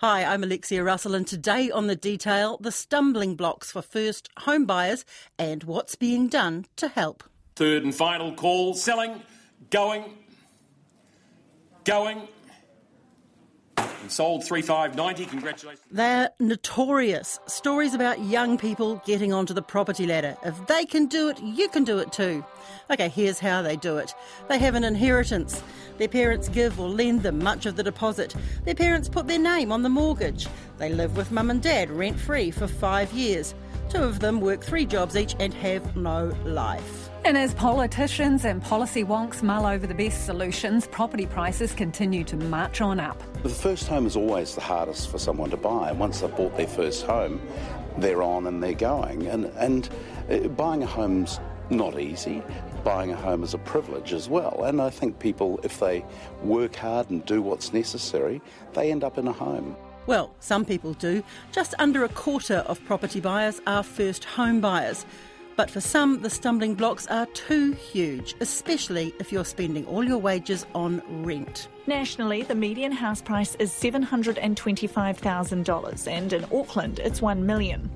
Hi, I'm Alexia Russell, and today on The Detail, the stumbling blocks for first home buyers and what's being done to help. Third and final call selling, going, going. Sold 3590. Congratulations. They're notorious. Stories about young people getting onto the property ladder. If they can do it, you can do it too. Okay, here's how they do it they have an inheritance. Their parents give or lend them much of the deposit. Their parents put their name on the mortgage. They live with mum and dad rent free for five years. Two of them work three jobs each and have no life. And as politicians and policy wonks mull over the best solutions, property prices continue to march on up. The first home is always the hardest for someone to buy. And once they've bought their first home, they're on and they're going. And, and uh, buying a home's not easy. Buying a home is a privilege as well. And I think people, if they work hard and do what's necessary, they end up in a home. Well, some people do. Just under a quarter of property buyers are first home buyers. But for some, the stumbling blocks are too huge, especially if you're spending all your wages on rent. Nationally, the median house price is $725,000 and in Auckland it's 1 million.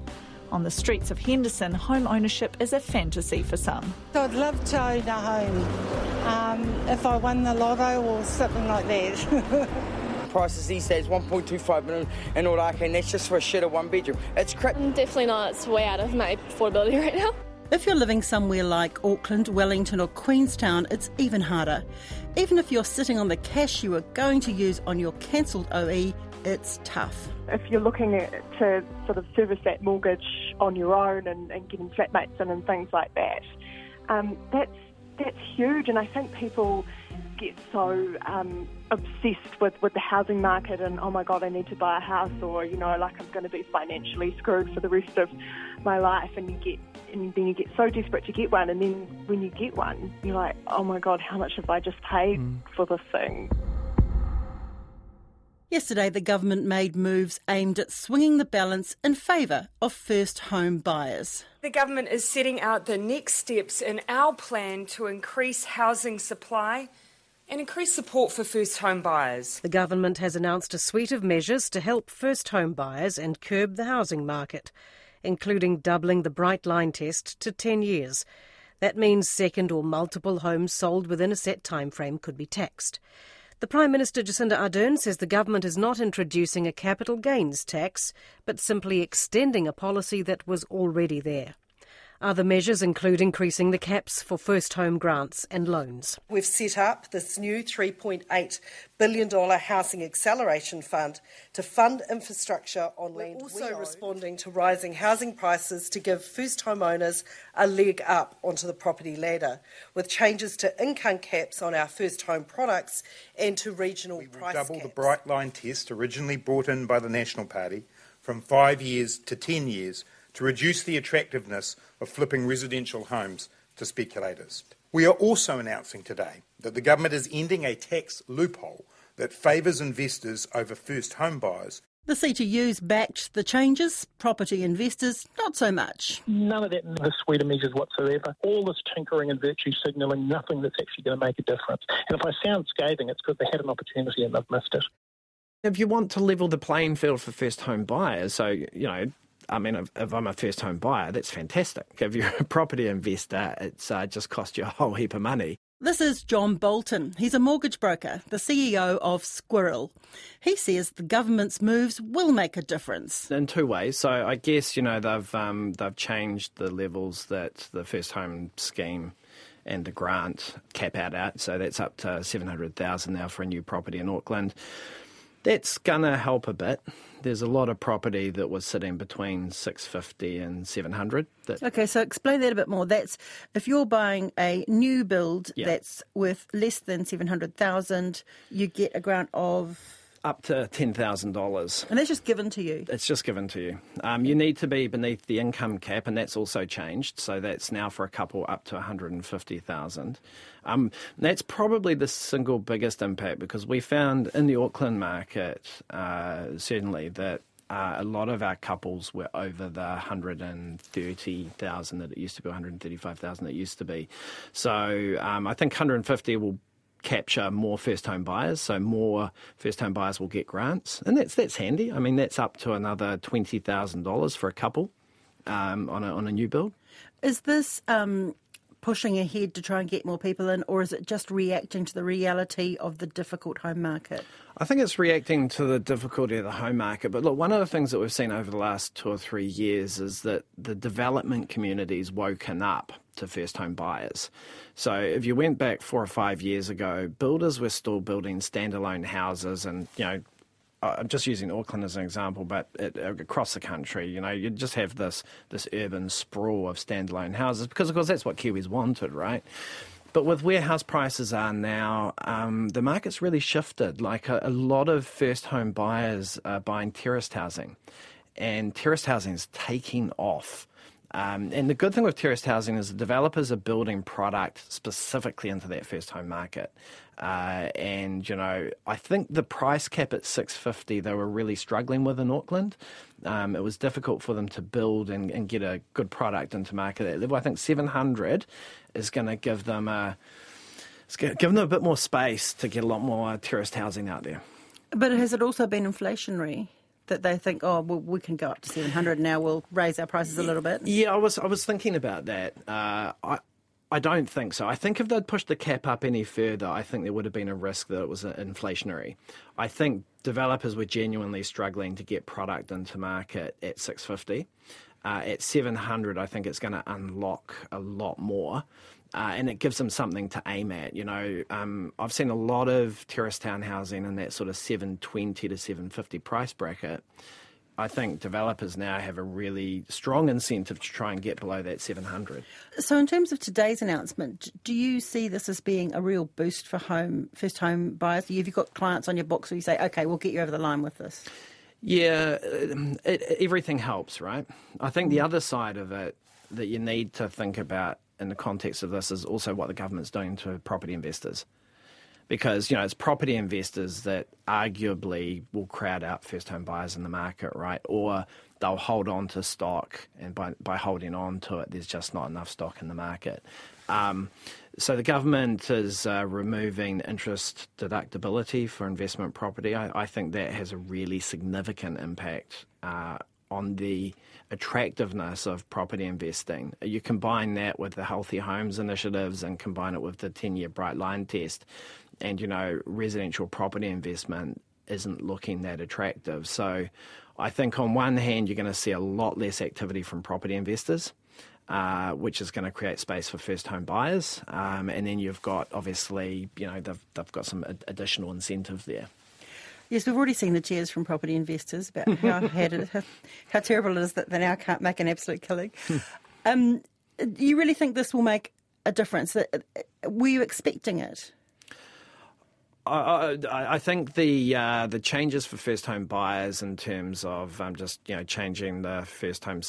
On the streets of Henderson, home ownership is a fantasy for some. I'd love to own a home um, if I won the lotto or something like that. prices these days 1.25 million in Ōrākei, and that's just for a shed of one bedroom. It's crap. Definitely not. It's way out of my affordability right now. If you're living somewhere like Auckland, Wellington, or Queenstown, it's even harder. Even if you're sitting on the cash you are going to use on your cancelled OE, it's tough. If you're looking to sort of service that mortgage on your own and, and getting flatmates in and things like that, um, that's that's huge. And I think people get so um, obsessed with, with the housing market and oh my god, I need to buy a house, or you know, like I'm going to be financially screwed for the rest of my life, and you get and then you get so desperate to get one, and then when you get one, you're like, oh my god, how much have I just paid mm. for this thing? Yesterday, the government made moves aimed at swinging the balance in favour of first home buyers. The government is setting out the next steps in our plan to increase housing supply and increase support for first home buyers. The government has announced a suite of measures to help first home buyers and curb the housing market, including doubling the Bright Line test to 10 years. That means second or multiple homes sold within a set time frame could be taxed. The Prime Minister Jacinda Ardern says the government is not introducing a capital gains tax, but simply extending a policy that was already there. Other measures include increasing the caps for first home grants and loans. We've set up this new $3.8 billion housing acceleration fund to fund infrastructure on land. We're land. also responding to rising housing prices to give first home owners a leg up onto the property ladder, with changes to income caps on our first home products and to regional we will double caps. the Bright Line test originally brought in by the National Party from five years to ten years to reduce the attractiveness of flipping residential homes to speculators. We are also announcing today that the government is ending a tax loophole that favours investors over first home buyers. The CTU's backed the changes, property investors not so much. None of that in the suite of measures whatsoever. All this tinkering and virtue signalling, nothing that's actually going to make a difference. And if I sound scathing, it's because they had an opportunity and they've missed it. If you want to level the playing field for first home buyers, so, you know, I mean, if, if, I'm a first home buyer, that's fantastic. If you're a property investor, it's uh, just cost you a whole heap of money. This is John Bolton. He's a mortgage broker, the CEO of Squirrel. He says the government's moves will make a difference in two ways. So I guess you know they've um, they've changed the levels that the first home scheme and the grant cap out at. So that's up to seven hundred thousand now for a new property in Auckland. That's gonna help a bit there's a lot of property that was sitting between 650 and 700 that okay so explain that a bit more that's if you're buying a new build yeah. that's worth less than 700,000 you get a grant of up to $10,000. And that's just given to you? It's just given to you. Um, you need to be beneath the income cap, and that's also changed. So that's now for a couple up to 150000 um, That's probably the single biggest impact because we found in the Auckland market, uh, certainly, that uh, a lot of our couples were over the 130,000 that it used to be, 135,000 it used to be. So um, I think 150 will capture more first home buyers, so more first home buyers will get grants, and that's that's handy. I mean, that's up to another twenty thousand dollars for a couple um, on a on a new build. Is this um, pushing ahead to try and get more people in, or is it just reacting to the reality of the difficult home market? I think it's reacting to the difficulty of the home market. But look, one of the things that we've seen over the last two or three years is that the development community's woken up to first home buyers. So if you went back four or five years ago, builders were still building standalone houses and, you know, I'm just using Auckland as an example, but it, across the country, you know, you just have this this urban sprawl of standalone houses because, of course, that's what Kiwis wanted, right? But with where house prices are now, um, the market's really shifted. Like a, a, lot of first home buyers are buying terraced housing, and terraced housing is taking off. Um, and the good thing with terraced housing is the developers are building product specifically into that first home market. Uh, and you know, I think the price cap at 650 they were really struggling with in Auckland. Um, it was difficult for them to build and, and, get a good product into market at that level. I think 700 is going to give them a give them a bit more space to get a lot more terraced housing out there. But has it also been inflationary? That they think, oh, well, we can go up to 700 now, we'll raise our prices a little bit? Yeah, I was I was thinking about that. Uh, I, I don't think so. I think if they'd pushed the cap up any further, I think there would have been a risk that it was inflationary. I think developers were genuinely struggling to get product into market at 650. Uh, at 700, I think it's going to unlock a lot more. Uh, and it gives them something to aim at. You know, um, I've seen a lot of terrace town housing in that sort of 720 to 750 price bracket. I think developers now have a really strong incentive to try and get below that 700. So, in terms of today's announcement, do you see this as being a real boost for home first home buyers? Have you got clients on your books where you say, "Okay, we'll get you over the line with this"? Yeah, it, everything helps, right? I think the mm. other side of it that you need to think about in the context of this is also what the government's doing to property investors because you know it's property investors that arguably will crowd out first home buyers in the market, right? Or they'll hold on to stock, and by by holding on to it, there's just not enough stock in the market. Um, so the government is uh, removing interest deductibility for investment property. I, I, think that has a really significant impact uh, on the attractiveness of property investing. You combine that with the Healthy Homes initiatives and combine it with the 10 year Bright Line test and you know residential property investment isn't looking that attractive. So I think on one hand you're going to see a lot less activity from property investors. Uh, which is going to create space for first home buyers. Um, and then you've got, obviously, you know, they've, they've got some ad- additional incentive there. Yes, we've already seen the cheers from property investors about how, it, how, how, terrible it is that they now can't make an absolute killing. um, do you really think this will make a difference? Were you expecting it? I, I, think the uh, the changes for first home buyers in terms of um, just you know changing the first home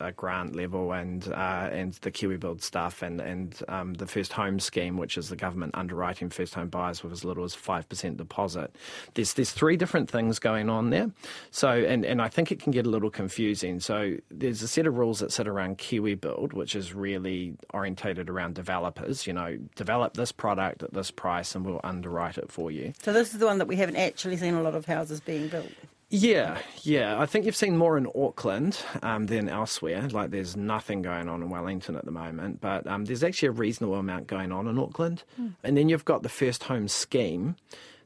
uh, grant level and uh, and the Kiwi Build stuff and and um, the first home scheme, which is the government underwriting first home buyers with as little as five percent deposit. There's there's three different things going on there. So and and I think it can get a little confusing. So there's a set of rules that sit around Kiwi Build, which is really orientated around developers. You know, develop this product at this price, and we'll underwrite it for you. So this is the one that we haven't actually seen a lot of houses being built. Yeah, yeah. I think you've seen more in Auckland um, than elsewhere. Like, there's nothing going on in Wellington at the moment, but um, there's actually a reasonable amount going on in Auckland. Mm. And then you've got the first home scheme.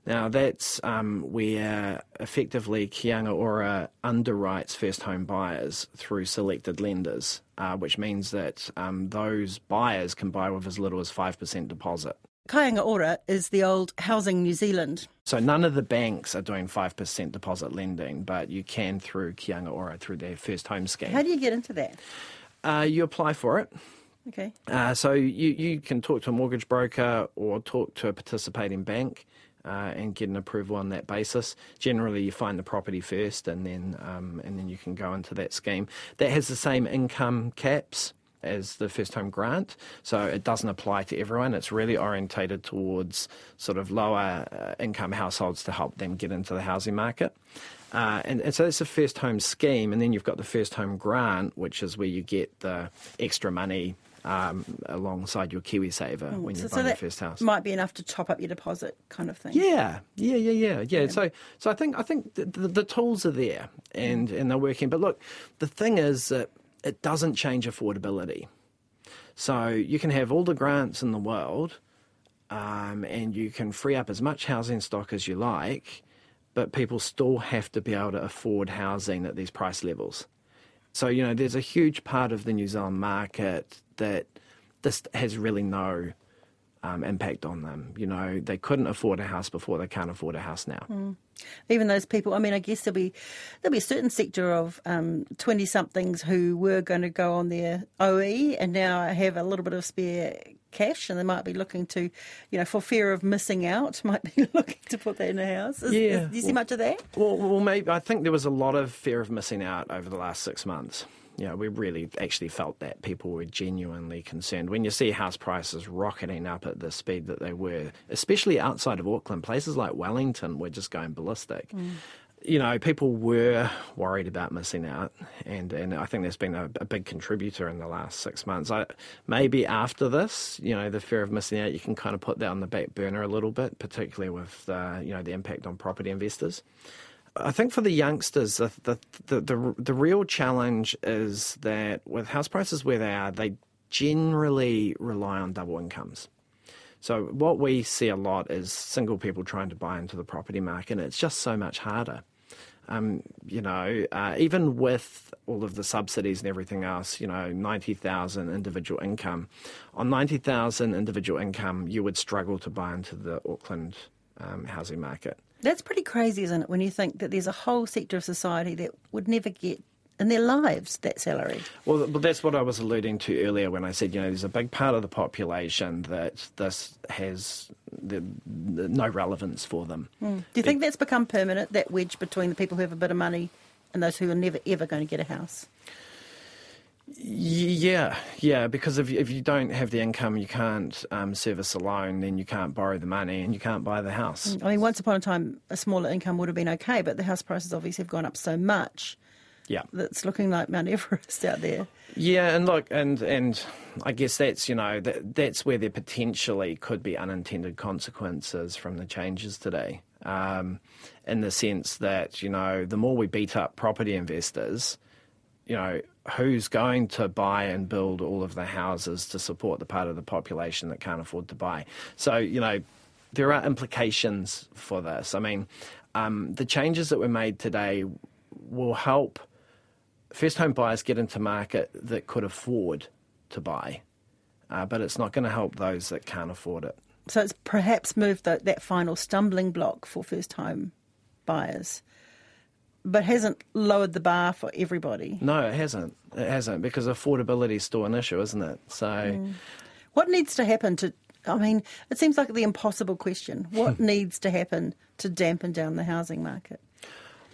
Now, that's um, where effectively Kāinga Ora underwrites first home buyers through selected lenders, uh, which means that um, those buyers can buy with as little as 5% deposit. Kāinga Ora is the old Housing New Zealand. So none of the banks are doing 5% deposit lending, but you can through Kāinga Ora through their first home scheme. How do you get into that? Uh, you apply for it. Okay. Uh, so you, you can talk to a mortgage broker or talk to a participating bank. Uh, and get an approval on that basis. Generally, you find the property first, and then um, and then you can go into that scheme. That has the same income caps as the first home grant. So it doesn't apply to everyone. It's really orientated towards sort of lower uh, income households to help them get into the housing market. Uh, and, and, so it's a first home scheme, and then you've got the first home grant, which is where you get the extra money um, alongside your KiwiSaver Mm, when you're so, so buying your first house. might be enough to top up your deposit, kind of thing. Yeah, yeah, yeah, yeah, yeah. So, so I think I think the, the, the tools are there and and they're working. But look, the thing is that it doesn't change affordability. So you can have all the grants in the world, um, and you can free up as much housing stock as you like, but people still have to be able to afford housing at these price levels. So you know, there's a huge part of the New Zealand market that this has really no um, impact on them. You know, they couldn't afford a house before; they can't afford a house now. Mm. Even those people, I mean, I guess there'll be there'll be a certain sector of twenty somethings who were going to go on their OE and now have a little bit of spare cash, and they might be looking to, you know, for fear of missing out, might be looking to put that in a house. Is, Yeah, is- do you see well- much of that? Well, well, maybe I think there was a lot of fear of missing out over the last six months. Know, we really actually felt that people were genuinely concerned. When you see house prices rocketing up at the speed that they were, especially outside of Auckland, places like Wellington were just going ballistic. You know, people were worried about missing out, and, and I think that's been a, a big contributor in the last six months. I, maybe after this, you know, the fear of missing out, you can kind of put that on the back burner a little bit, particularly with uh, you know the impact on property investors. I think for the youngsters, the, the the the real challenge is that with house prices where they are, they generally rely on double incomes. So what we see a lot is single people trying to buy into the property market, and it's just so much harder. Um, you know, uh, even with all of the subsidies and everything else, you know, 90,000 individual income. On 90,000 individual income, you would struggle to buy into the Auckland um, housing market. That's pretty crazy, isn't it? When you think that there's a whole sector of society that would never get in their lives that salary. Well, but that's what I was alluding to earlier when I said, you know, there's a big part of the population that this has the, the, no relevance for them. Mm. Do you think that's become permanent, that wedge between the people who have a bit of money and those who are never ever going to get a house? Yeah, yeah, because if you, if you don't have the income, you can't um, service a loan, then you can't borrow the money and you can't buy the house. I mean, once upon a time, a smaller income would have been okay, but the house prices obviously have gone up so much Yeah. that it's looking like Mount Everest out there. Yeah, and look, and and I guess that's you know that that's where there potentially could be unintended consequences from the changes today, um, in the sense that you know the more we beat up property investors, you know who's going to buy and build all of the houses to support the part of the population that can't afford to buy. So you know there are implications for this. I mean, um, the changes that were made today will help first home buyers get into market that could afford to buy, uh, but it's not going to help those that can't afford it. So it's perhaps moved the, that final stumbling block for first home buyers, but hasn't lowered the bar for everybody. No, it hasn't. It hasn't because affordability is still an issue, isn't it? So, mm. What needs to happen to? I mean, it seems like the impossible question. What needs to happen to dampen down the housing market?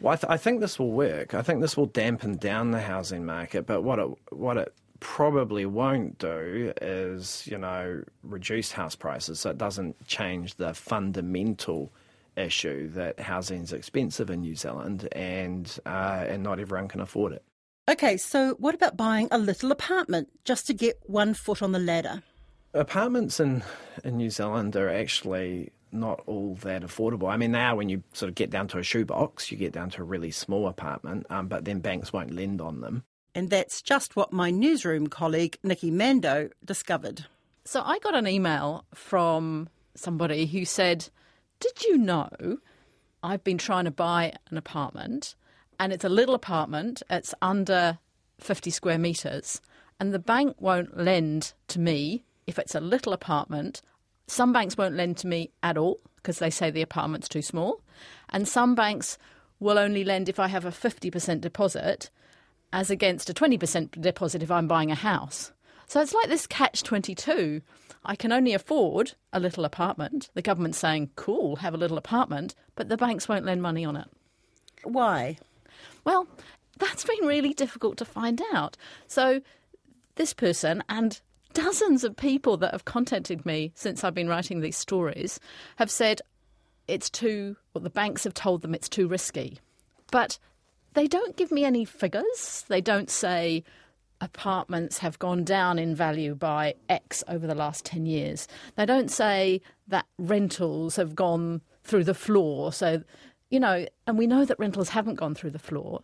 well, I, th- I think this will work. I think this will dampen down the housing market, but what it what it probably won't do is you know reduce house prices. So it doesn't change the fundamental issue that housing is expensive in New Zealand and uh, and not everyone can afford it. Okay, so what about buying a little apartment just to get one foot on the ladder? Apartments in in New Zealand are actually not all that affordable. I mean, now when you sort of get down to a shoebox, you get down to a really small apartment, um, but then banks won't lend on them. And that's just what my newsroom colleague Nikki Mandow discovered. So I got an email from somebody who said, Did you know I've been trying to buy an apartment and it's a little apartment, it's under 50 square metres, and the bank won't lend to me if it's a little apartment. Some banks won't lend to me at all because they say the apartment's too small, and some banks will only lend if I have a 50% deposit as against a 20% deposit if I'm buying a house. So it's like this catch 22. I can only afford a little apartment. The government's saying, cool, have a little apartment, but the banks won't lend money on it. Why? Well, that's been really difficult to find out. So this person and dozens of people that have contacted me since I've been writing these stories have said it's too, well, the banks have told them it's too risky. But they don't give me any figures. They don't say apartments have gone down in value by X over the last 10 years. They don't say that rentals have gone through the floor. So, you know, and we know that rentals haven't gone through the floor.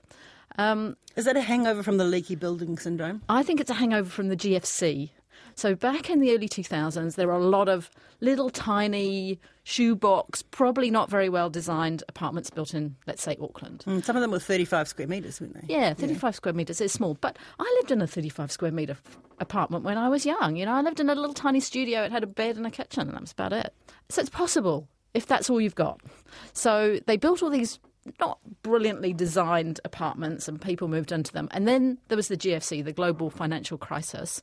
Um, Is that a hangover from the leaky building syndrome? I think it's a hangover from the GFC. So back in the early 2000s, there were a lot of little tiny shoebox, probably not very well designed apartments built in, let's say, Auckland. Mm, some of them were 35 square metres, weren't they? Yeah, 35 yeah. square metres is small. But I lived in a 35 square metre apartment when I was young. You know, I lived in a little tiny studio. It had a bed and a kitchen, and that was about it. So it's possible if that's all you've got. So they built all these not brilliantly designed apartments and people moved into them. And then there was the GFC, the global financial crisis.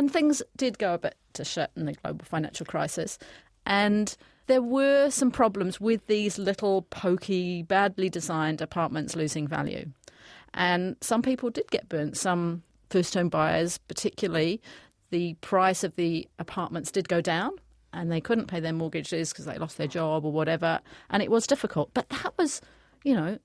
And things did go a bit to shit in the global financial crisis. And there were some problems with these little pokey, badly designed apartments losing value. And some people did get burnt. Some first home buyers, particularly, the price of the apartments did go down and they couldn't pay their mortgages because they lost their job or whatever. And it was difficult. But that was, you know,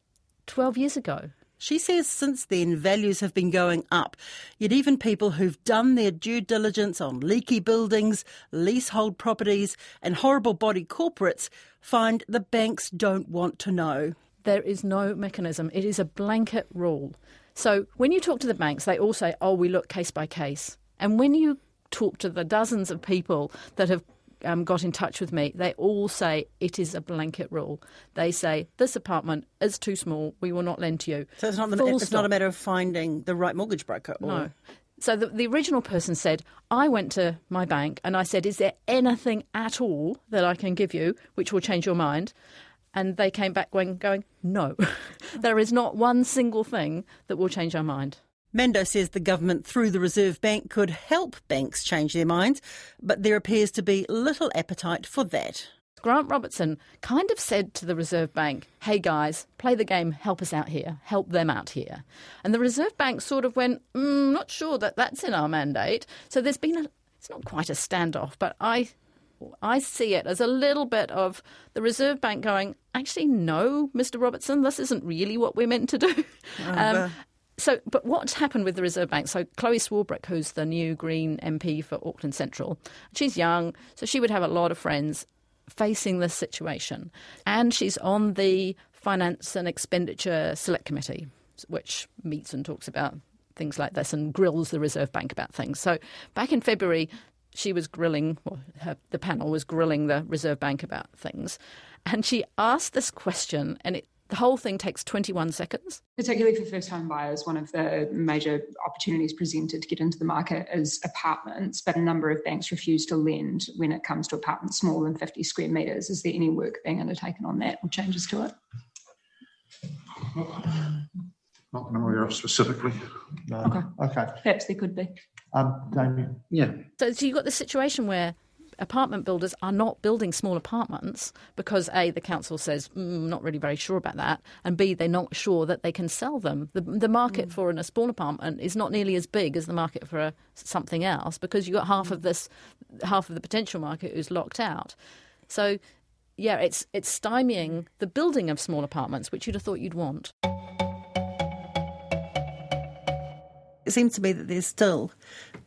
12 years ago. She says since then values have been going up. Yet even people who've done their due diligence on leaky buildings, leasehold properties, and horrible body corporates find the banks don't want to know. There is no mechanism. It is a blanket rule. So when you talk to the banks, they all say, oh, we look case by case. And when you talk to the dozens of people that have um, got in touch with me, they all say it is a blanket rule. They say this apartment is too small. We will not lend to you. So it's not the, it's not a matter of finding the right mortgage broker. Or... No. So the, the original person said, I went to my bank and I said, Is there anything at all that I can give you which will change your mind? And they came back going, going No, there is not one single thing that will change our mind. Mandow says the government, through the Reserve Bank, could help banks change their minds, but there appears to be little appetite for that. Grant Robertson kind of said to the Reserve Bank, hey guys, play the game, help us out here, help them out here. And the Reserve Bank sort of went, mm, not sure that that's in our mandate. So there's been a, it's not quite a standoff, but I I see it as a little bit of the Reserve Bank going, actually, no, Mr. Robertson, this isn't really what we're meant to do. Oh, um, so, but what's happened with the Reserve Bank? So, Chloe Swarbrick, who's the new Green MP for Auckland Central, she's young, so she would have a lot of friends facing this situation. And she's on the Finance and Expenditure Select Committee, which meets and talks about things like this and grills the Reserve Bank about things. So, back in February, she was grilling, well, her, the panel was grilling the Reserve Bank about things. And she asked this question, and it the whole thing takes 21 seconds. Particularly for first home buyers, one of the major opportunities presented to get into the market is apartments, but a number of banks refuse to lend when it comes to apartments smaller than 50 square metres. Is there any work being undertaken on that or changes to it? Not that I'm aware of specifically. No. Okay. Okay. Perhaps there could be. Um, Damien. Yeah. So, so you've got the situation where apartment builders are not building small apartments because A, the council says, mm, not really very sure about that, and B, they're not sure that they can sell them. The, the market mm. for an, a small apartment is not nearly as big as the market for a, something else because you've got half of this, half of the potential market who's locked out. So, yeah, it's, it's stymieing the building of small apartments, which you'd have thought you'd want. It seems to me that there's still,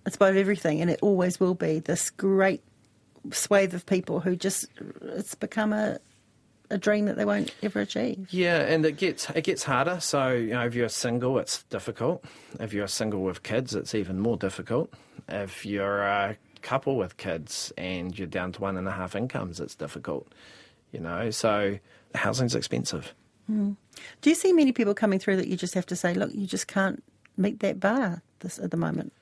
it's about everything, and it always will be, this great swathe of people who just it's become a a dream that they won't ever achieve. Yeah, and it gets it gets harder. So you know, if you're single, it's difficult. If you're single with kids, it's even more difficult. If you're a couple with kids and you're down to one and a half incomes, it's difficult. You know, so housing's expensive. Mm. Do you see many people coming through that you just have to say, look, you just can't meet that bar this at the moment?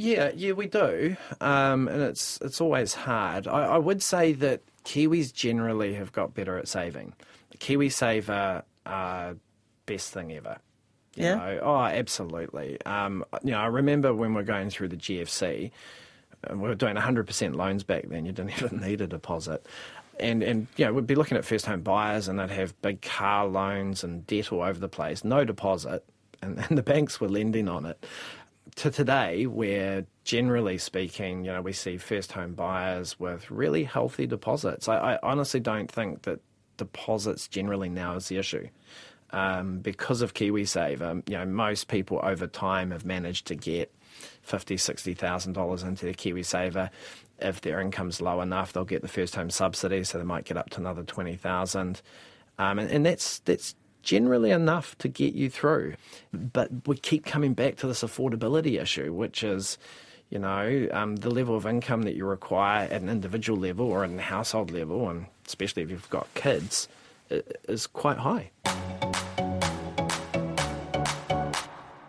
Yeah, yeah, we do, um, and it's it's always hard. I, I, would say that Kiwis generally have got better at saving. KiwiSaver, uh, best thing ever. You yeah. Know? Oh, absolutely. Um, you know, I remember when we are going through the GFC, we were doing 100% loans back then. You didn't even need a deposit. And, and you know, we'd be looking at first home buyers and they'd have big car loans and debt all over the place, no deposit, and, and the banks were lending on it to today, where generally speaking, you know, we see first home buyers with really healthy deposits. I, I honestly don't think that deposits generally now is the issue. um, because of KiwiSaver, you know, most people over time have managed to get fifty, sixty thousand dollars into their KiwiSaver. If their income's low enough, they'll get the first home subsidy, so they might get up to another twenty thousand, um, and, and that's that's generally enough to get you through. But we keep coming back to this affordability issue, which is, you know, um, the level of income that you require at an individual level or at a household level, and especially if you've got kids, is quite high.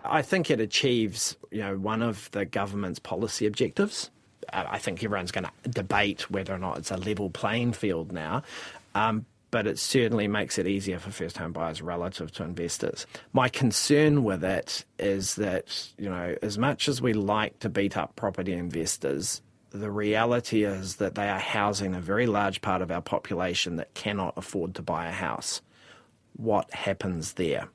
I think it achieves, you know, one of the government's policy objectives. I think everyone's going to debate whether or not it's a level playing field now. Um, but it certainly makes it easier for first home buyers relative to investors. My concern with it is that, you know, as much as we like to beat up property investors, the reality is that they are housing a very large part of our population that cannot afford to buy a house. What happens there?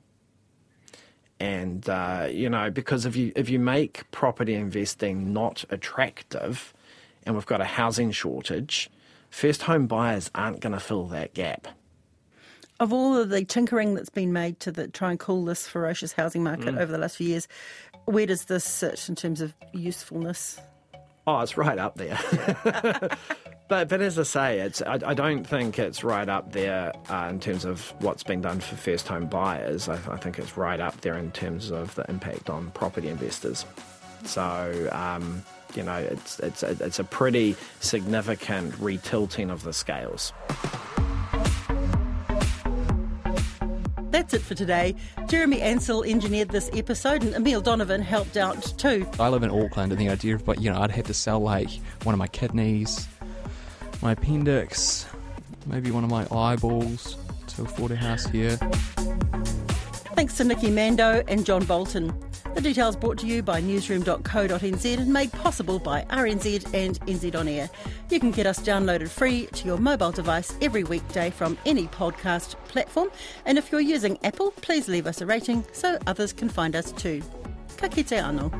And uh, you know, because if you if you make property investing not attractive, and we've got a housing shortage, first home buyers aren't going to fill that gap. Of all of the tinkering that's been made to the, try and cool this ferocious housing market Mm. over the last few years, where does this sit in terms of usefulness? Oh, it's right up there. but but as I say, it's I, I don't think it's right up there uh, in terms of what's been done for first home buyers. I, I think it's right up there in terms of the impact on property investors. So. Um, you know, it's it's a, it's a pretty significant retilting of the scales. That's it for today. Jeremy Ansell engineered this episode and Emile Donovan helped out too. I live in Auckland, and the idea of, but you know, I'd have to sell like one of my kidneys, my appendix, maybe one of my eyeballs to afford a house here. Thanks to Nikki Mandow and John Bolton. The Detail's brought to you by newsroom.co.nz and made possible by RNZ and NZ On Air. You can get us downloaded free to your mobile device every weekday from any podcast platform. And if you're using Apple, please leave us a rating so others can find us too. Ka kite anō.